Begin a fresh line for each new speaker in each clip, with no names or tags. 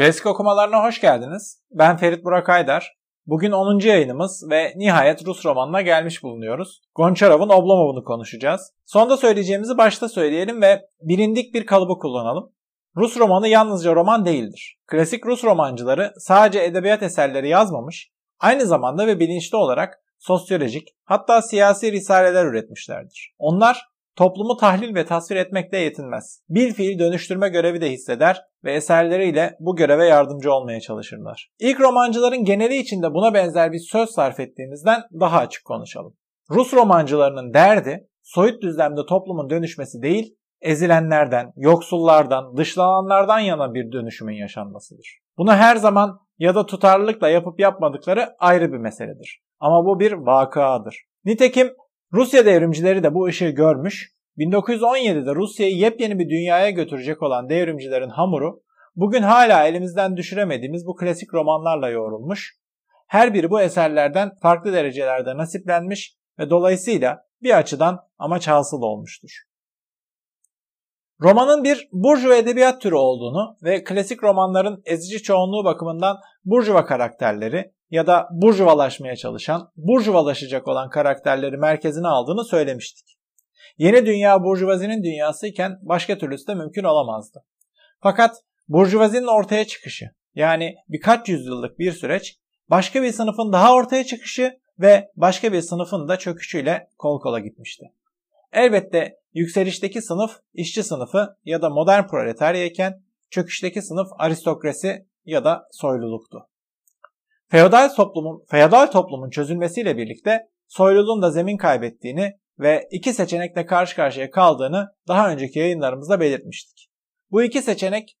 Klasik okumalarına hoş geldiniz. Ben Ferit Burak Aydar. Bugün 10. yayınımız ve nihayet Rus romanına gelmiş bulunuyoruz. Gonçarov'un Oblomov'unu konuşacağız. Sonda söyleyeceğimizi başta söyleyelim ve bilindik bir kalıbı kullanalım. Rus romanı yalnızca roman değildir. Klasik Rus romancıları sadece edebiyat eserleri yazmamış, aynı zamanda ve bilinçli olarak sosyolojik hatta siyasi risaleler üretmişlerdir. Onlar toplumu tahlil ve tasvir etmekle yetinmez. Bir fiil dönüştürme görevi de hisseder ve eserleriyle bu göreve yardımcı olmaya çalışırlar. İlk romancıların geneli içinde buna benzer bir söz sarf ettiğimizden daha açık konuşalım. Rus romancılarının derdi soyut düzlemde toplumun dönüşmesi değil, ezilenlerden, yoksullardan, dışlananlardan yana bir dönüşümün yaşanmasıdır. Bunu her zaman ya da tutarlılıkla yapıp yapmadıkları ayrı bir meseledir. Ama bu bir vakıadır. Nitekim Rusya devrimcileri de bu ışığı görmüş, 1917'de Rusya'yı yepyeni bir dünyaya götürecek olan devrimcilerin hamuru bugün hala elimizden düşüremediğimiz bu klasik romanlarla yoğrulmuş. Her biri bu eserlerden farklı derecelerde nasiplenmiş ve dolayısıyla bir açıdan amaç hasıl olmuştur. Romanın bir burjuva edebiyat türü olduğunu ve klasik romanların ezici çoğunluğu bakımından burjuva karakterleri ya da burjuvalaşmaya çalışan, burjuvalaşacak olan karakterleri merkezine aldığını söylemiştik. Yeni dünya burjuvazinin dünyası iken başka türlüsü de mümkün olamazdı. Fakat burjuvazinin ortaya çıkışı yani birkaç yüzyıllık bir süreç başka bir sınıfın daha ortaya çıkışı ve başka bir sınıfın da çöküşüyle kol kola gitmişti. Elbette yükselişteki sınıf işçi sınıfı ya da modern proletarya iken çöküşteki sınıf aristokrasi ya da soyluluktu. Feodal toplumun feodal toplumun çözülmesiyle birlikte soyluluğun da zemin kaybettiğini ve iki seçenekle karşı karşıya kaldığını daha önceki yayınlarımızda belirtmiştik. Bu iki seçenek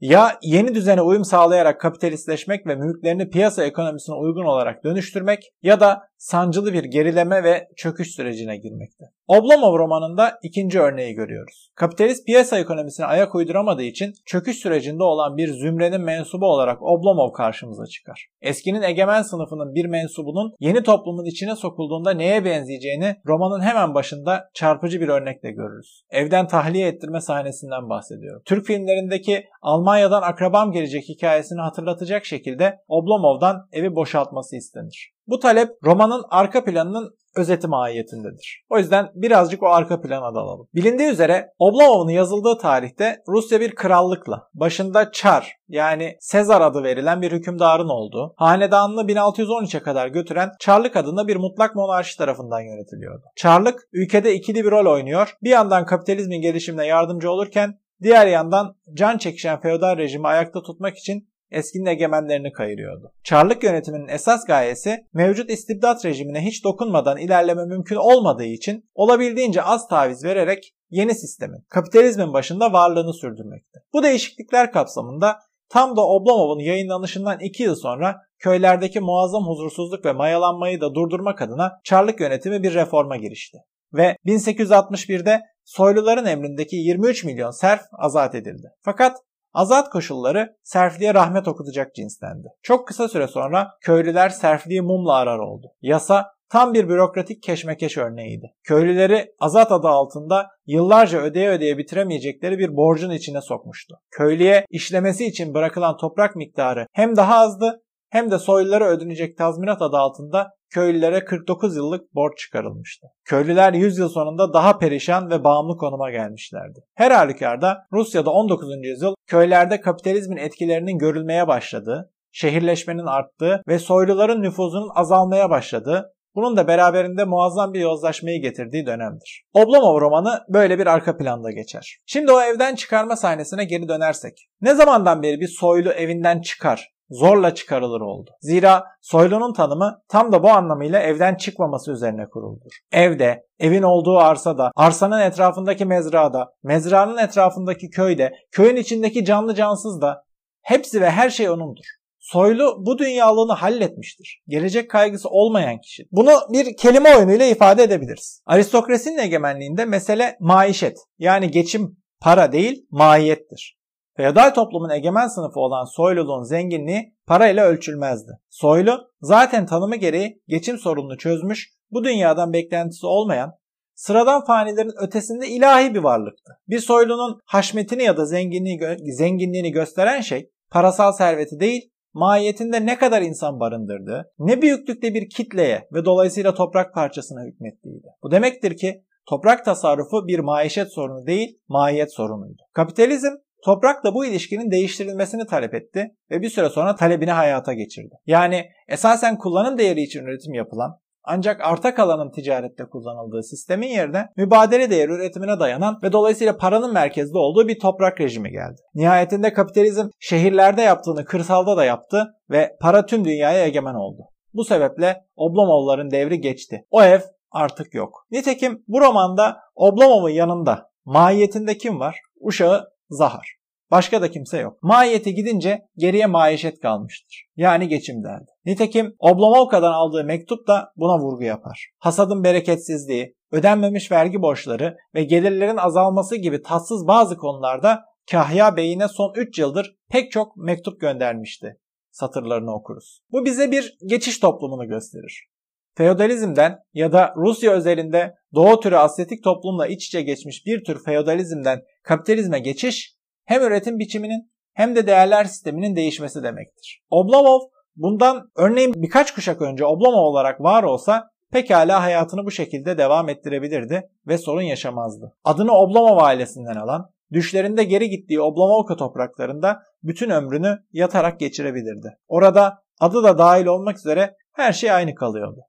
ya yeni düzene uyum sağlayarak kapitalistleşmek ve mülklerini piyasa ekonomisine uygun olarak dönüştürmek ya da sancılı bir gerileme ve çöküş sürecine girmekte. Oblomov romanında ikinci örneği görüyoruz. Kapitalist piyasa ekonomisine ayak uyduramadığı için çöküş sürecinde olan bir zümrenin mensubu olarak Oblomov karşımıza çıkar. Eskinin egemen sınıfının bir mensubunun yeni toplumun içine sokulduğunda neye benzeyeceğini romanın hemen başında çarpıcı bir örnekle görürüz. Evden tahliye ettirme sahnesinden bahsediyorum. Türk filmlerindeki Almanya'dan akrabam gelecek hikayesini hatırlatacak şekilde Oblomov'dan evi boşaltması istenir. Bu talep romanın arka planının özeti mahiyetindedir. O yüzden birazcık o arka plana dalalım. Bilindiği üzere Oblomov'un yazıldığı tarihte Rusya bir krallıkla, başında Çar yani Sezar adı verilen bir hükümdarın olduğu, hanedanını 1613'e kadar götüren Çarlık adında bir mutlak monarşi tarafından yönetiliyordu. Çarlık ülkede ikili bir rol oynuyor. Bir yandan kapitalizmin gelişimine yardımcı olurken diğer yandan can çekişen feodal rejimi ayakta tutmak için eskinin egemenlerini kayırıyordu. Çarlık yönetiminin esas gayesi mevcut istibdat rejimine hiç dokunmadan ilerleme mümkün olmadığı için olabildiğince az taviz vererek yeni sistemin, kapitalizmin başında varlığını sürdürmekti. Bu değişiklikler kapsamında tam da Oblomov'un yayınlanışından 2 yıl sonra köylerdeki muazzam huzursuzluk ve mayalanmayı da durdurmak adına Çarlık yönetimi bir reforma girişti. Ve 1861'de soyluların emrindeki 23 milyon serf azat edildi. Fakat Azat koşulları serfliğe rahmet okutacak cinstendi. Çok kısa süre sonra köylüler serfliği mumla arar oldu. Yasa tam bir bürokratik keşmekeş örneğiydi. Köylüleri azat adı altında yıllarca ödeye ödeye bitiremeyecekleri bir borcun içine sokmuştu. Köylüye işlemesi için bırakılan toprak miktarı hem daha azdı hem de soylulara ödenecek tazminat adı altında köylülere 49 yıllık borç çıkarılmıştı. Köylüler 100 yıl sonunda daha perişan ve bağımlı konuma gelmişlerdi. Her halükarda Rusya'da 19. yüzyıl köylerde kapitalizmin etkilerinin görülmeye başladığı, şehirleşmenin arttığı ve soyluların nüfuzunun azalmaya başladığı, bunun da beraberinde muazzam bir yozlaşmayı getirdiği dönemdir. Oblomov romanı böyle bir arka planda geçer. Şimdi o evden çıkarma sahnesine geri dönersek. Ne zamandan beri bir soylu evinden çıkar zorla çıkarılır oldu. Zira soylunun tanımı tam da bu anlamıyla evden çıkmaması üzerine kuruldur. Evde, evin olduğu arsada, arsanın etrafındaki mezrada, mezranın etrafındaki köyde, köyün içindeki canlı cansız da hepsi ve her şey onundur. Soylu bu dünyalığını halletmiştir. Gelecek kaygısı olmayan kişi. Bunu bir kelime oyunuyla ifade edebiliriz. Aristokrasinin egemenliğinde mesele maişet yani geçim para değil mahiyettir. Feodal toplumun egemen sınıfı olan soyluluğun zenginliği parayla ölçülmezdi. Soylu zaten tanımı gereği geçim sorununu çözmüş, bu dünyadan beklentisi olmayan, sıradan fanilerin ötesinde ilahi bir varlıktı. Bir soylunun haşmetini ya da zenginliği, zenginliğini gösteren şey parasal serveti değil, mahiyetinde ne kadar insan barındırdığı, ne büyüklükte bir kitleye ve dolayısıyla toprak parçasına hükmettiğiydi. Bu demektir ki toprak tasarrufu bir maişet sorunu değil, mahiyet sorunuydu. Kapitalizm toprakla bu ilişkinin değiştirilmesini talep etti ve bir süre sonra talebini hayata geçirdi. Yani esasen kullanım değeri için üretim yapılan ancak arta kalanın ticarette kullanıldığı sistemin yerine mübadele değeri üretimine dayanan ve dolayısıyla paranın merkezde olduğu bir toprak rejimi geldi. Nihayetinde kapitalizm şehirlerde yaptığını kırsalda da yaptı ve para tüm dünyaya egemen oldu. Bu sebeple Oblomovların devri geçti. O ev artık yok. Nitekim bu romanda Oblomov'un yanında mahiyetinde kim var? Uşağı Zahar. Başka da kimse yok. Mahiyeti gidince geriye maişet kalmıştır. Yani geçim derdi. Nitekim Oblomovka'dan aldığı mektup da buna vurgu yapar. Hasadın bereketsizliği, ödenmemiş vergi borçları ve gelirlerin azalması gibi tatsız bazı konularda Kahya Bey'ine son 3 yıldır pek çok mektup göndermişti. Satırlarını okuruz. Bu bize bir geçiş toplumunu gösterir. Feodalizmden ya da Rusya özelinde Doğu türü asyetik toplumla iç içe geçmiş bir tür feodalizmden kapitalizme geçiş hem üretim biçiminin hem de değerler sisteminin değişmesi demektir. Oblomov bundan örneğin birkaç kuşak önce Oblomov olarak var olsa pekala hayatını bu şekilde devam ettirebilirdi ve sorun yaşamazdı. Adını Oblomov ailesinden alan, düşlerinde geri gittiği Oblomovka topraklarında bütün ömrünü yatarak geçirebilirdi. Orada adı da dahil olmak üzere her şey aynı kalıyordu.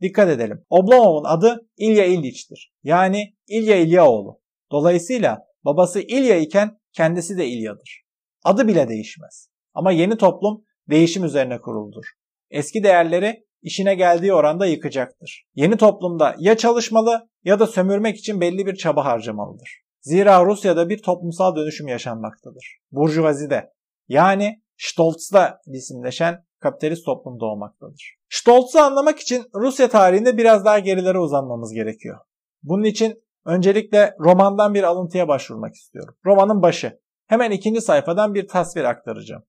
Dikkat edelim. Oblomov'un adı İlya İlyiç'tir. Yani İlya İlyaoğlu. Dolayısıyla babası İlya iken kendisi de İlya'dır. Adı bile değişmez. Ama yeni toplum değişim üzerine kuruldur. Eski değerleri işine geldiği oranda yıkacaktır. Yeni toplumda ya çalışmalı ya da sömürmek için belli bir çaba harcamalıdır. Zira Rusya'da bir toplumsal dönüşüm yaşanmaktadır. Burjuvazide yani Stolz'da isimleşen kapitalist toplum doğmaktadır. Stolz'u anlamak için Rusya tarihinde biraz daha gerilere uzanmamız gerekiyor. Bunun için Öncelikle romandan bir alıntıya başvurmak istiyorum. Romanın başı. Hemen ikinci sayfadan bir tasvir aktaracağım.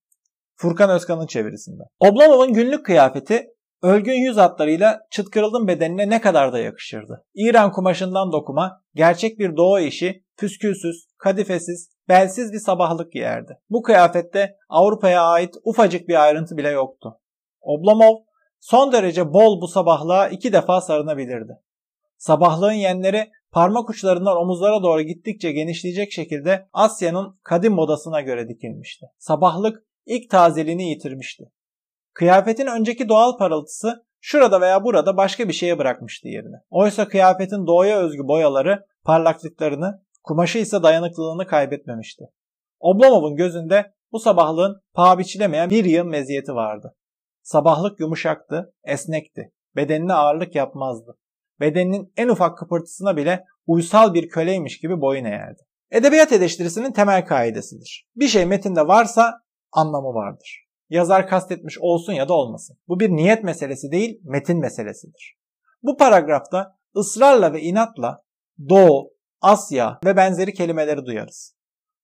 Furkan Özkan'ın çevirisinde. Oblomov'un günlük kıyafeti ölgün yüz hatlarıyla çıtkırılın bedenine ne kadar da yakışırdı. İran kumaşından dokuma, gerçek bir doğu işi, püskülsüz, kadifesiz, belsiz bir sabahlık giyerdi. Bu kıyafette Avrupa'ya ait ufacık bir ayrıntı bile yoktu. Oblomov son derece bol bu sabahlığa iki defa sarınabilirdi. Sabahlığın yenleri parmak uçlarından omuzlara doğru gittikçe genişleyecek şekilde Asya'nın kadim modasına göre dikilmişti. Sabahlık ilk tazeliğini yitirmişti. Kıyafetin önceki doğal parıltısı şurada veya burada başka bir şeye bırakmıştı yerini. Oysa kıyafetin doğaya özgü boyaları parlaklıklarını, kumaşı ise dayanıklılığını kaybetmemişti. Oblomov'un gözünde bu sabahlığın paha biçilemeyen bir yığın meziyeti vardı. Sabahlık yumuşaktı, esnekti, bedenine ağırlık yapmazdı bedeninin en ufak kıpırtısına bile uysal bir köleymiş gibi boyun eğerdi. Edebiyat eleştirisinin temel kaidesidir. Bir şey metinde varsa anlamı vardır. Yazar kastetmiş olsun ya da olmasın. Bu bir niyet meselesi değil, metin meselesidir. Bu paragrafta ısrarla ve inatla Doğu, Asya ve benzeri kelimeleri duyarız.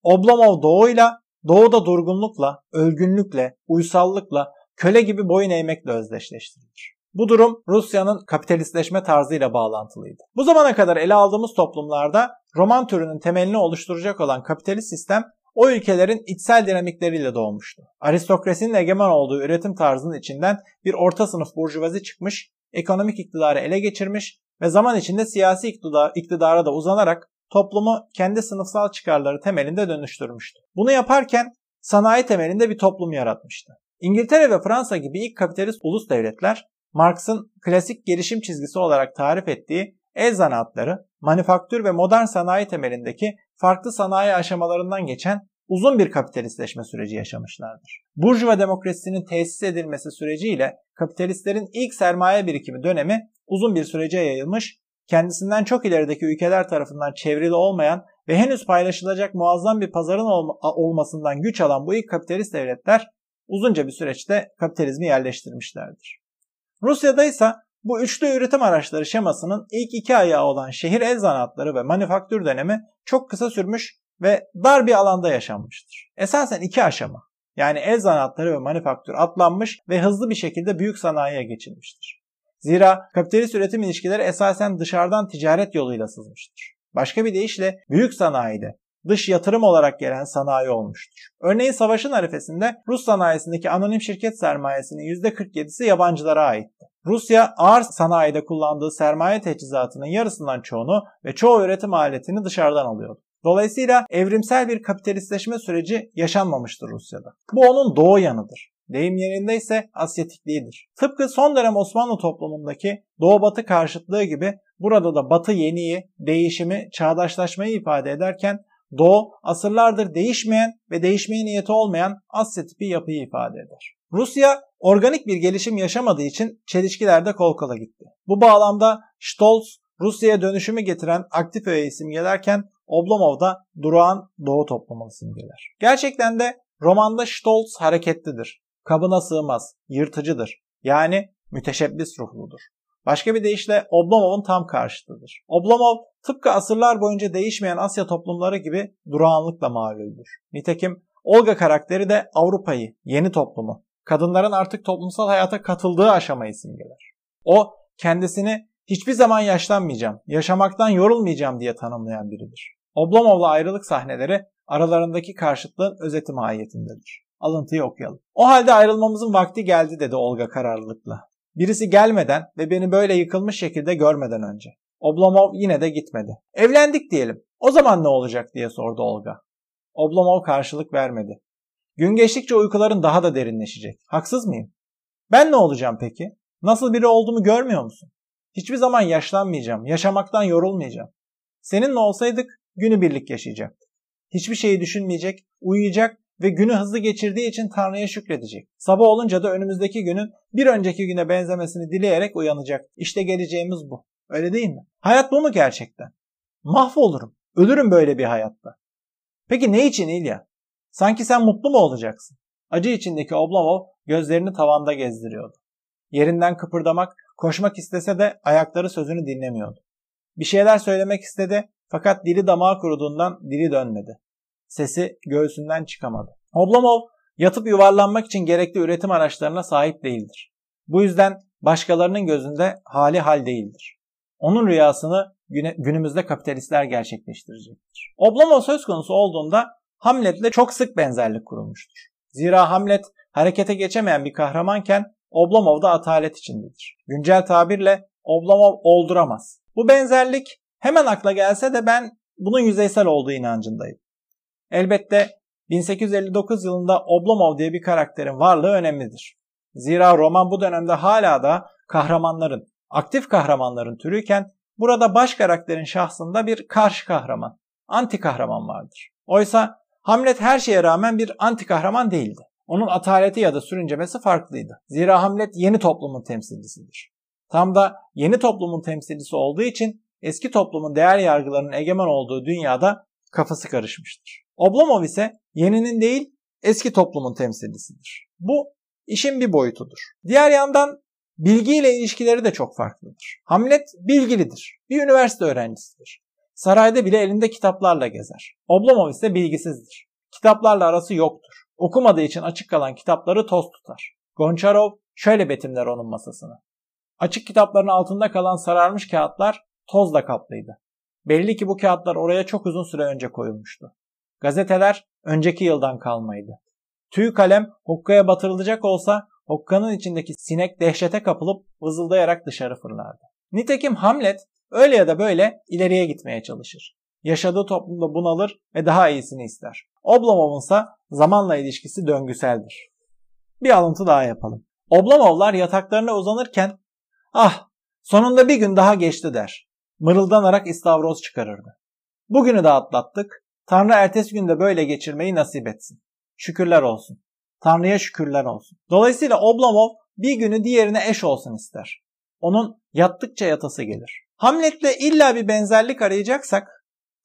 Oblomov doğuyla, doğuda durgunlukla, ölgünlükle, uysallıkla, köle gibi boyun eğmekle özdeşleştirilir. Bu durum Rusya'nın kapitalistleşme tarzıyla bağlantılıydı. Bu zamana kadar ele aldığımız toplumlarda roman türünün temelini oluşturacak olan kapitalist sistem o ülkelerin içsel dinamikleriyle doğmuştu. Aristokrasinin egemen olduğu üretim tarzının içinden bir orta sınıf burjuvazi çıkmış, ekonomik iktidarı ele geçirmiş ve zaman içinde siyasi iktidar, iktidara da uzanarak toplumu kendi sınıfsal çıkarları temelinde dönüştürmüştü. Bunu yaparken sanayi temelinde bir toplum yaratmıştı. İngiltere ve Fransa gibi ilk kapitalist ulus devletler Marx'ın klasik gelişim çizgisi olarak tarif ettiği el zanaatları, manifaktür ve modern sanayi temelindeki farklı sanayi aşamalarından geçen uzun bir kapitalistleşme süreci yaşamışlardır. Burjuva demokrasisinin tesis edilmesi süreciyle kapitalistlerin ilk sermaye birikimi dönemi uzun bir sürece yayılmış, kendisinden çok ilerideki ülkeler tarafından çevrili olmayan ve henüz paylaşılacak muazzam bir pazarın olmasından güç alan bu ilk kapitalist devletler uzunca bir süreçte kapitalizmi yerleştirmişlerdir. Rusya'da ise bu üçlü üretim araçları şemasının ilk iki ayağı olan şehir el zanatları ve manifaktür dönemi çok kısa sürmüş ve dar bir alanda yaşanmıştır. Esasen iki aşama yani el zanatları ve manifaktür atlanmış ve hızlı bir şekilde büyük sanayiye geçilmiştir. Zira kapitalist üretim ilişkileri esasen dışarıdan ticaret yoluyla sızmıştır. Başka bir deyişle büyük sanayide dış yatırım olarak gelen sanayi olmuştur. Örneğin savaşın arifesinde Rus sanayisindeki anonim şirket sermayesinin %47'si yabancılara aitti. Rusya ağır sanayide kullandığı sermaye teçhizatının yarısından çoğunu ve çoğu üretim aletini dışarıdan alıyordu. Dolayısıyla evrimsel bir kapitalistleşme süreci yaşanmamıştır Rusya'da. Bu onun doğu yanıdır. Deyim yerinde ise Asyatikliğidir. Tıpkı son dönem Osmanlı toplumundaki Doğu-Batı karşıtlığı gibi burada da Batı yeniyi, değişimi, çağdaşlaşmayı ifade ederken Doğu asırlardır değişmeyen ve değişmeye niyeti olmayan Asya tipi yapıyı ifade eder. Rusya organik bir gelişim yaşamadığı için çelişkilerde kol kola gitti. Bu bağlamda Stolz Rusya'ya dönüşümü getiren aktif öğeyi simgelerken Oblomov da durağan doğu toplumunu simgeler. Gerçekten de romanda Stolz hareketlidir. Kabına sığmaz, yırtıcıdır. Yani müteşebbis ruhludur. Başka bir deyişle Oblomov'un tam karşıtıdır. Oblomov tıpkı asırlar boyunca değişmeyen Asya toplumları gibi durağanlıkla mağluldür. Nitekim Olga karakteri de Avrupa'yı, yeni toplumu, kadınların artık toplumsal hayata katıldığı aşamayı simgeler. O kendisini hiçbir zaman yaşlanmayacağım, yaşamaktan yorulmayacağım diye tanımlayan biridir. Oblomov'la ayrılık sahneleri aralarındaki karşıtlığın özeti mahiyetindedir. Alıntıyı okuyalım. O halde ayrılmamızın vakti geldi dedi Olga kararlılıkla. Birisi gelmeden ve beni böyle yıkılmış şekilde görmeden önce. Oblomov yine de gitmedi. Evlendik diyelim. O zaman ne olacak diye sordu Olga. Oblomov karşılık vermedi. Gün geçtikçe uykuların daha da derinleşecek. Haksız mıyım? Ben ne olacağım peki? Nasıl biri olduğumu görmüyor musun? Hiçbir zaman yaşlanmayacağım, yaşamaktan yorulmayacağım. Seninle olsaydık günü birlik yaşayacaktık. Hiçbir şeyi düşünmeyecek, uyuyacak ve günü hızlı geçirdiği için Tanrı'ya şükredecek. Sabah olunca da önümüzdeki günün bir önceki güne benzemesini dileyerek uyanacak. İşte geleceğimiz bu. Öyle değil mi? Hayat bu mu gerçekten? Mahvolurum. Ölürüm böyle bir hayatta. Peki ne için İlya? Sanki sen mutlu mu olacaksın? Acı içindeki Oblomov gözlerini tavanda gezdiriyordu. Yerinden kıpırdamak, koşmak istese de ayakları sözünü dinlemiyordu. Bir şeyler söylemek istedi fakat dili damağı kuruduğundan dili dönmedi. Sesi göğsünden çıkamadı. Oblomov yatıp yuvarlanmak için gerekli üretim araçlarına sahip değildir. Bu yüzden başkalarının gözünde hali hal değildir. Onun rüyasını günümüzde kapitalistler gerçekleştirecektir. Oblomov söz konusu olduğunda Hamlet'le çok sık benzerlik kurulmuştur. Zira Hamlet harekete geçemeyen bir kahramanken Oblomov da atalet içindedir. Güncel tabirle Oblomov olduramaz. Bu benzerlik hemen akla gelse de ben bunun yüzeysel olduğu inancındayım. Elbette 1859 yılında Oblomov diye bir karakterin varlığı önemlidir. Zira roman bu dönemde hala da kahramanların, aktif kahramanların türüyken burada baş karakterin şahsında bir karşı kahraman, anti kahraman vardır. Oysa Hamlet her şeye rağmen bir anti kahraman değildi. Onun ataleti ya da sürüncemesi farklıydı. Zira Hamlet yeni toplumun temsilcisidir. Tam da yeni toplumun temsilcisi olduğu için eski toplumun değer yargılarının egemen olduğu dünyada kafası karışmıştır. Oblomov ise yeninin değil eski toplumun temsilcisidir. Bu işin bir boyutudur. Diğer yandan bilgiyle ilişkileri de çok farklıdır. Hamlet bilgilidir. Bir üniversite öğrencisidir. Sarayda bile elinde kitaplarla gezer. Oblomov ise bilgisizdir. Kitaplarla arası yoktur. Okumadığı için açık kalan kitapları toz tutar. Gonçarov şöyle betimler onun masasını. Açık kitapların altında kalan sararmış kağıtlar tozla kaplıydı. Belli ki bu kağıtlar oraya çok uzun süre önce koyulmuştu. Gazeteler önceki yıldan kalmaydı. Tüy kalem hokkaya batırılacak olsa hokkanın içindeki sinek dehşete kapılıp vızıldayarak dışarı fırlardı. Nitekim Hamlet öyle ya da böyle ileriye gitmeye çalışır. Yaşadığı toplumda bunalır ve daha iyisini ister. Oblomov'un ise zamanla ilişkisi döngüseldir. Bir alıntı daha yapalım. Oblomovlar yataklarına uzanırken ah sonunda bir gün daha geçti der. Mırıldanarak istavroz çıkarırdı. Bugünü de atlattık. Tanrı ertesi günde böyle geçirmeyi nasip etsin. Şükürler olsun. Tanrı'ya şükürler olsun. Dolayısıyla Oblomov bir günü diğerine eş olsun ister. Onun yattıkça yatası gelir. Hamlet'le illa bir benzerlik arayacaksak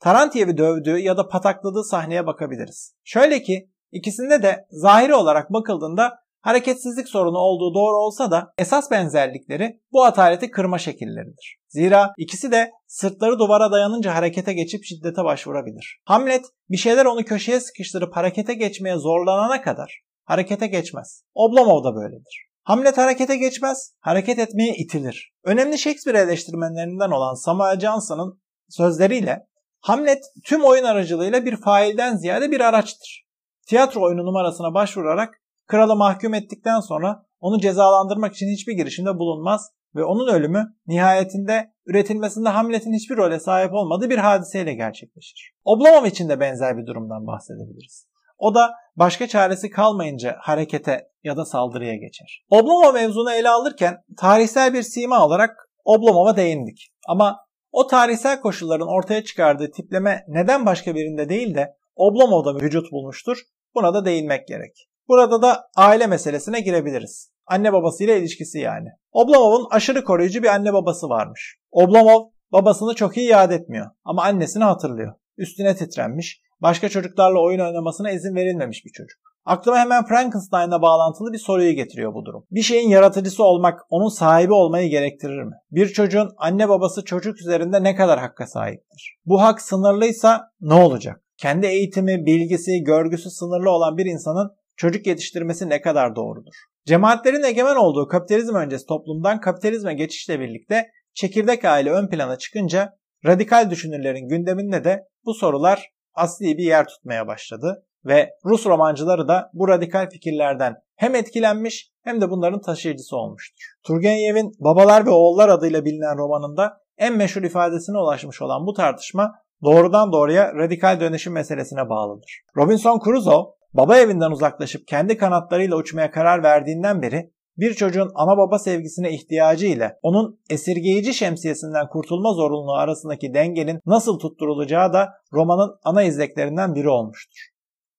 Tarantiyev'i dövdüğü ya da patakladığı sahneye bakabiliriz. Şöyle ki ikisinde de zahiri olarak bakıldığında hareketsizlik sorunu olduğu doğru olsa da esas benzerlikleri bu ataleti kırma şekilleridir. Zira ikisi de sırtları duvara dayanınca harekete geçip şiddete başvurabilir. Hamlet bir şeyler onu köşeye sıkıştırıp harekete geçmeye zorlanana kadar harekete geçmez. Oblomov da böyledir. Hamlet harekete geçmez, hareket etmeye itilir. Önemli Shakespeare eleştirmenlerinden olan Samuel Johnson'ın sözleriyle Hamlet tüm oyun aracılığıyla bir failden ziyade bir araçtır. Tiyatro oyunu numarasına başvurarak kralı mahkum ettikten sonra onu cezalandırmak için hiçbir girişimde bulunmaz ve onun ölümü nihayetinde üretilmesinde Hamlet'in hiçbir role sahip olmadığı bir hadiseyle gerçekleşir. Oblomov için de benzer bir durumdan bahsedebiliriz. O da başka çaresi kalmayınca harekete ya da saldırıya geçer. Oblomov mevzunu ele alırken tarihsel bir sima olarak Oblomov'a değindik. Ama o tarihsel koşulların ortaya çıkardığı tipleme neden başka birinde değil de Oblomov'da vücut bulmuştur? Buna da değinmek gerek. Burada da aile meselesine girebiliriz. Anne babasıyla ilişkisi yani. Oblomov'un aşırı koruyucu bir anne babası varmış. Oblomov babasını çok iyi yad etmiyor ama annesini hatırlıyor. Üstüne titrenmiş, başka çocuklarla oyun oynamasına izin verilmemiş bir çocuk. Aklıma hemen Frankenstein'la bağlantılı bir soruyu getiriyor bu durum. Bir şeyin yaratıcısı olmak onun sahibi olmayı gerektirir mi? Bir çocuğun anne babası çocuk üzerinde ne kadar hakka sahiptir? Bu hak sınırlıysa ne olacak? Kendi eğitimi, bilgisi, görgüsü sınırlı olan bir insanın çocuk yetiştirmesi ne kadar doğrudur? Cemaatlerin egemen olduğu kapitalizm öncesi toplumdan kapitalizme geçişle birlikte çekirdek aile ön plana çıkınca radikal düşünürlerin gündeminde de bu sorular asli bir yer tutmaya başladı ve Rus romancıları da bu radikal fikirlerden hem etkilenmiş hem de bunların taşıyıcısı olmuştur. Turgenev'in Babalar ve Oğullar adıyla bilinen romanında en meşhur ifadesine ulaşmış olan bu tartışma doğrudan doğruya radikal dönüşüm meselesine bağlıdır. Robinson Crusoe baba evinden uzaklaşıp kendi kanatlarıyla uçmaya karar verdiğinden beri bir çocuğun ana baba sevgisine ihtiyacı ile onun esirgeyici şemsiyesinden kurtulma zorunluluğu arasındaki dengenin nasıl tutturulacağı da romanın ana izleklerinden biri olmuştur.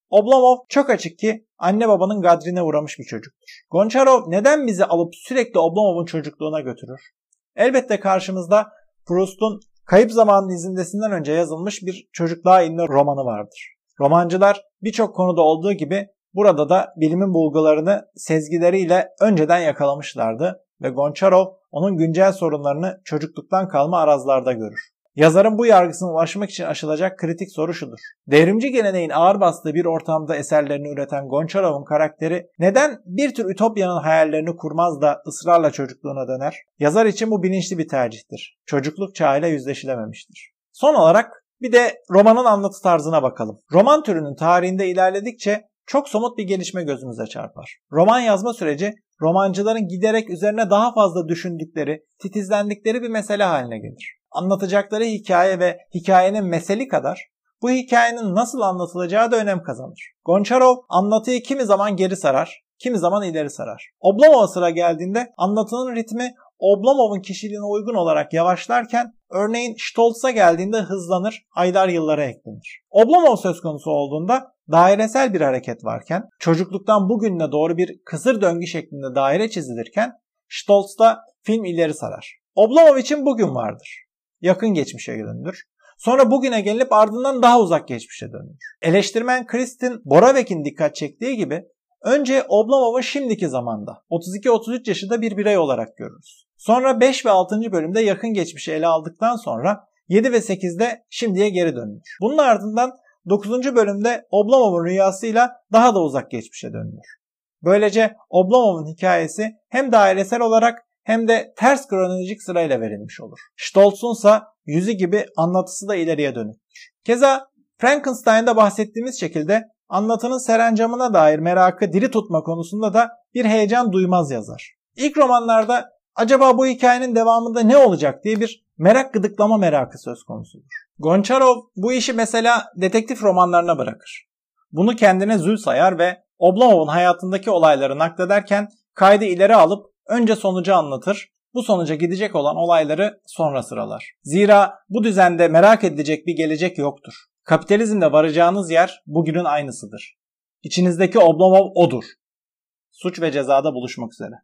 Oblomov çok açık ki anne babanın gadrine uğramış bir çocuktur. Goncharov neden bizi alıp sürekli Oblomov'un çocukluğuna götürür? Elbette karşımızda Proust'un Kayıp Zamanın izindesinden önce yazılmış bir çocukluğa inme romanı vardır. Romancılar birçok konuda olduğu gibi burada da bilimin bulgularını sezgileriyle önceden yakalamışlardı ve Goncharov onun güncel sorunlarını çocukluktan kalma arazlarda görür. Yazarın bu yargısına ulaşmak için aşılacak kritik soru şudur. Devrimci geleneğin ağır bastığı bir ortamda eserlerini üreten Gonçarov'un karakteri neden bir tür ütopyanın hayallerini kurmaz da ısrarla çocukluğuna döner? Yazar için bu bilinçli bir tercihtir. Çocukluk çağıyla yüzleşilememiştir. Son olarak bir de romanın anlatı tarzına bakalım. Roman türünün tarihinde ilerledikçe çok somut bir gelişme gözümüze çarpar. Roman yazma süreci romancıların giderek üzerine daha fazla düşündükleri, titizlendikleri bir mesele haline gelir anlatacakları hikaye ve hikayenin meseli kadar bu hikayenin nasıl anlatılacağı da önem kazanır. Goncharov anlatıyı kimi zaman geri sarar, kimi zaman ileri sarar. Oblomov'a sıra geldiğinde anlatının ritmi Oblomov'un kişiliğine uygun olarak yavaşlarken örneğin Stoltz'a geldiğinde hızlanır, aylar yıllara eklenir. Oblomov söz konusu olduğunda dairesel bir hareket varken, çocukluktan bugününe doğru bir kısır döngü şeklinde daire çizilirken Stoltz'ta film ileri sarar. Oblomov için bugün vardır yakın geçmişe dönülür. Sonra bugüne gelinip ardından daha uzak geçmişe dönülür. Eleştirmen Kristin Boravek'in dikkat çektiği gibi önce Oblomov'u şimdiki zamanda 32-33 yaşında bir birey olarak görürüz. Sonra 5 ve 6. bölümde yakın geçmişi ele aldıktan sonra 7 ve 8'de şimdiye geri dönülür. Bunun ardından 9. bölümde Oblomov'un rüyasıyla daha da uzak geçmişe dönülür. Böylece Oblomov'un hikayesi hem dairesel olarak hem de ters kronolojik sırayla verilmiş olur. Stoltz'un ise yüzü gibi anlatısı da ileriye dönüktür. Keza Frankenstein'da bahsettiğimiz şekilde anlatının serencamına dair merakı diri tutma konusunda da bir heyecan duymaz yazar. İlk romanlarda acaba bu hikayenin devamında ne olacak diye bir merak gıdıklama merakı söz konusudur. Goncharov bu işi mesela detektif romanlarına bırakır. Bunu kendine zül sayar ve Oblomov'un hayatındaki olayları naklederken kaydı ileri alıp önce sonucu anlatır, bu sonuca gidecek olan olayları sonra sıralar. Zira bu düzende merak edilecek bir gelecek yoktur. Kapitalizmde varacağınız yer bugünün aynısıdır. İçinizdeki Oblomov odur. Suç ve cezada buluşmak üzere.